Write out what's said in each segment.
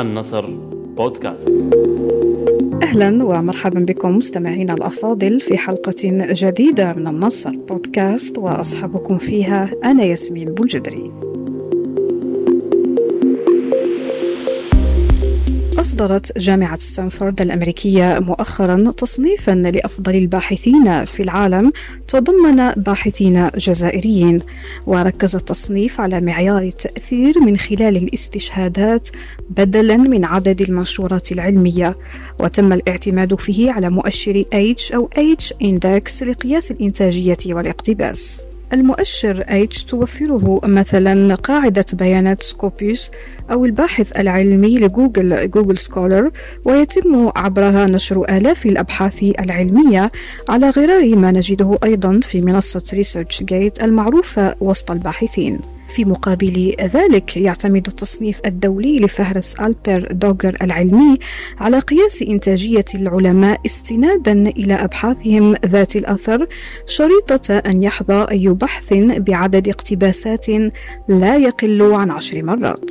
النصر بودكاست. أهلا ومرحبا بكم مستمعينا الأفاضل في حلقة جديدة من النصر بودكاست وأصحابكم فيها أنا ياسمين بوجدري. أصدرت جامعة ستانفورد الأمريكية مؤخرا تصنيفا لأفضل الباحثين في العالم تضمن باحثين جزائريين وركز التصنيف على معيار التأثير من خلال الاستشهادات بدلا من عدد المنشورات العلمية وتم الاعتماد فيه على مؤشر H أو H Index لقياس الإنتاجية والاقتباس. المؤشر H توفره مثلا قاعدة بيانات Scopus أو الباحث العلمي لجوجل Google Scholar ويتم عبرها نشر آلاف الأبحاث العلمية على غرار ما نجده أيضا في منصة ResearchGate المعروفة وسط الباحثين. في مقابل ذلك يعتمد التصنيف الدولي لفهرس AD العلمي على قياس إنتاجية العلماء استنادا إلى أبحاثهم ذات الأثر شريطة أن يحظى أي بحث بعدد اقتباسات لا يقل عن عشر مرات.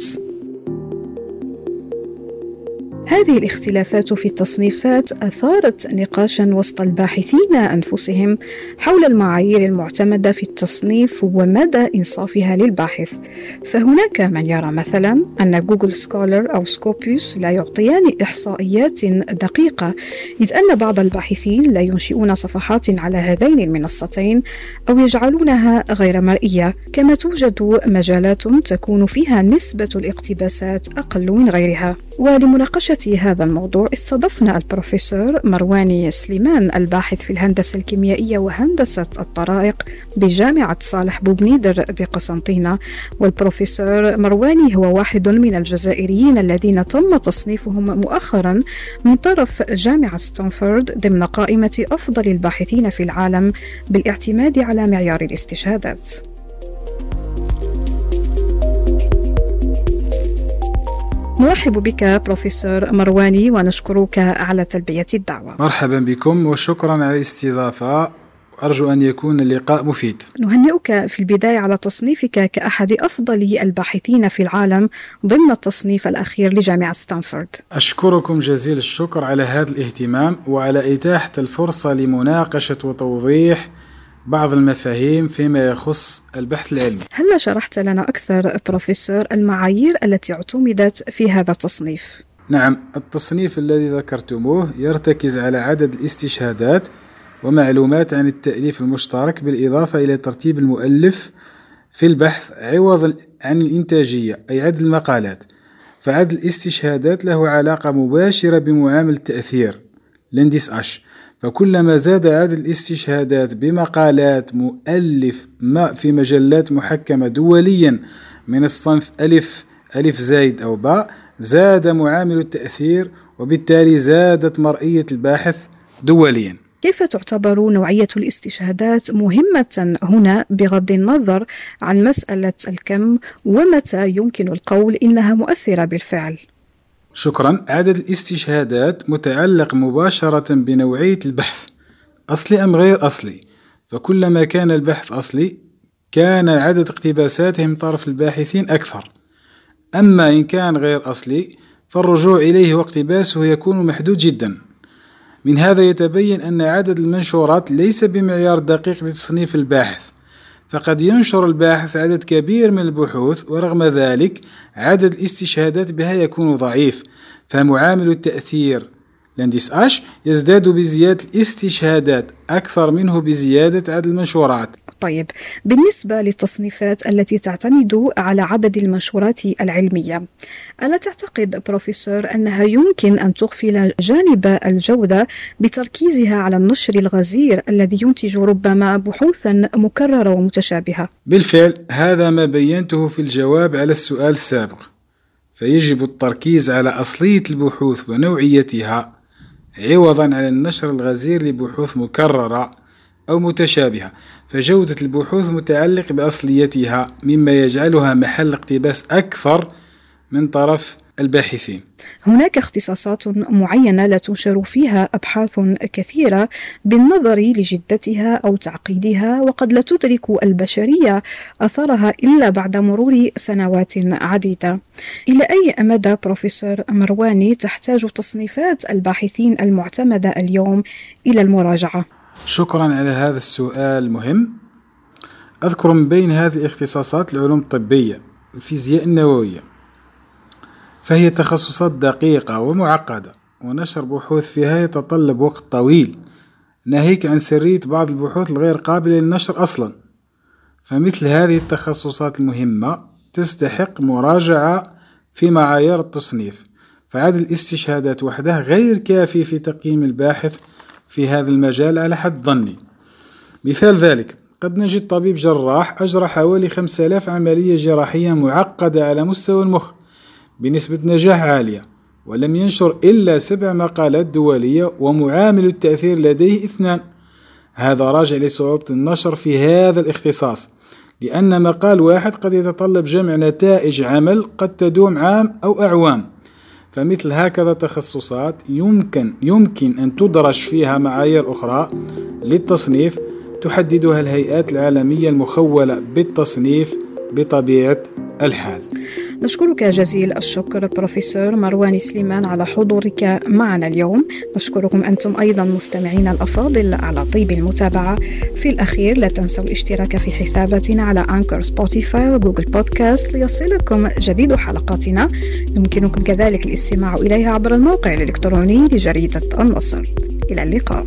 هذه الاختلافات في التصنيفات أثارت نقاشا وسط الباحثين أنفسهم حول المعايير المعتمدة في التصنيف ومدى إنصافها للباحث. فهناك من يرى مثلا أن Google Scholar أو Scopus لا يعطيان إحصائيات دقيقة إذ أن بعض الباحثين لا ينشئون صفحات على هذين المنصتين أو يجعلونها غير مرئية. كما توجد مجالات تكون فيها نسبة الاقتباسات أقل من غيرها. ولمناقشة هذا الموضوع استضفنا البروفيسور مرواني سليمان الباحث في الهندسة الكيميائية وهندسة الطرائق بجامعة صالح بوبنيدر بقسنطينة. والبروفيسور مرواني هو واحد من الجزائريين الذين تم تصنيفهم مؤخرا من طرف جامعة ستانفورد ضمن قائمة أفضل الباحثين في العالم بالإعتماد على معيار الاستشهادات. نرحب بك بروفيسور مرواني ونشكرك على تلبية الدعوة. مرحبا بكم وشكرا على الاستضافة. أرجو أن يكون اللقاء مفيد. نهنئك في البداية على تصنيفك كأحد أفضل الباحثين في العالم ضمن التصنيف الأخير لجامعة ستانفورد. أشكركم جزيل الشكر على هذا الاهتمام وعلى إتاحة الفرصة لمناقشة وتوضيح بعض المفاهيم فيما يخص البحث العلمي. هل شرحت لنا أكثر بروفيسور المعايير التي اعتمدت في هذا التصنيف؟ نعم التصنيف الذي ذكرتموه يرتكز على عدد الاستشهادات ومعلومات عن التأليف المشترك بالإضافة إلى ترتيب المؤلف في البحث عوض عن الإنتاجية أي عدد المقالات. فعدد الاستشهادات له علاقة مباشرة بمعامل التأثير. لنديس أش فكلما زاد عدد الاستشهادات بمقالات مؤلف ما في مجلات محكمة دوليا من الصنف ألف ألف زايد أو باء زاد معامل التأثير وبالتالي زادت مرئية الباحث دوليا كيف تعتبر نوعية الاستشهادات مهمة هنا بغض النظر عن مسألة الكم ومتى يمكن القول إنها مؤثرة بالفعل؟ شكرا. عدد الاستشهادات متعلق مباشرة بنوعية البحث أصلي أم غير أصلي؟ فكلما كان البحث أصلي كان عدد اقتباساته من طرف الباحثين أكثر. أما إن كان غير أصلي فالرجوع إليه واقتباسه يكون محدود جدا. من هذا يتبين أن عدد المنشورات ليس بمعيار دقيق لتصنيف الباحث. فقد ينشر الباحث عدد كبير من البحوث ورغم ذلك عدد الاستشهادات بها يكون ضعيف فمعامل التأثير لانديس أش يزداد بزيادة الاستشهادات أكثر منه بزيادة عدد المنشورات. طيب بالنسبة للتصنيفات التي تعتمد على عدد المنشورات العلمية ألا تعتقد بروفيسور أنها يمكن أن تغفل جانب الجودة بتركيزها على النشر الغزير الذي ينتج ربما بحوثا مكررة ومتشابهة؟ بالفعل هذا ما بينته في الجواب على السؤال السابق. فيجب التركيز على أصلية البحوث ونوعيتها عوضا عن النشر الغزير لبحوث مكررة أو متشابهة فجودة البحوث متعلق بأصليتها مما يجعلها محل اقتباس أكثر من طرف الباحثين هناك اختصاصات معينة لا تنشر فيها أبحاث كثيرة بالنظر لجدتها أو تعقيدها وقد لا تدرك البشرية أثرها إلا بعد مرور سنوات عديدة إلى أي مدى بروفيسور مرواني تحتاج تصنيفات الباحثين المعتمدة اليوم إلى المراجعة؟ شكرا على هذا السؤال المهم أذكر من بين هذه الاختصاصات العلوم الطبية الفيزياء النووية فهي تخصصات دقيقة ومعقدة ونشر بحوث فيها يتطلب وقت طويل ناهيك عن سرية بعض البحوث الغير قابلة للنشر أصلا. فمثل هذه التخصصات المهمة تستحق مراجعة في معايير التصنيف فعدد الاستشهادات وحده غير كافي في تقييم الباحث في هذا المجال على حد ظني. مثال ذلك قد نجد طبيب جراح أجرى حوالي خمسة آلاف عملية جراحية معقدة على مستوى المخ بنسبة نجاح عالية ولم ينشر إلا سبع مقالات دولية ومعامل التأثير لديه اثنان. هذا راجع لصعوبة النشر في هذا الاختصاص لأن مقال واحد قد يتطلب جمع نتائج عمل قد تدوم عام أو أعوام. فمثل هكذا تخصصات يمكن يمكن أن تدرج فيها معايير أخرى للتصنيف تحددها الهيئات العالمية المخولة بالتصنيف بطبيعة الحال. نشكرك جزيل الشكر بروفيسور مروان سليمان على حضورك معنا اليوم. نشكركم أنتم أيضا مستمعينا الأفاضل على طيب المتابعة. في الأخير لا تنسوا الاشتراك في حساباتنا على Anchor Spotify و Google Podcast ليصلكم جديد حلقاتنا. يمكنكم كذلك الاستماع إليها عبر الموقع الإلكتروني لجريدة النصر. إلى اللقاء.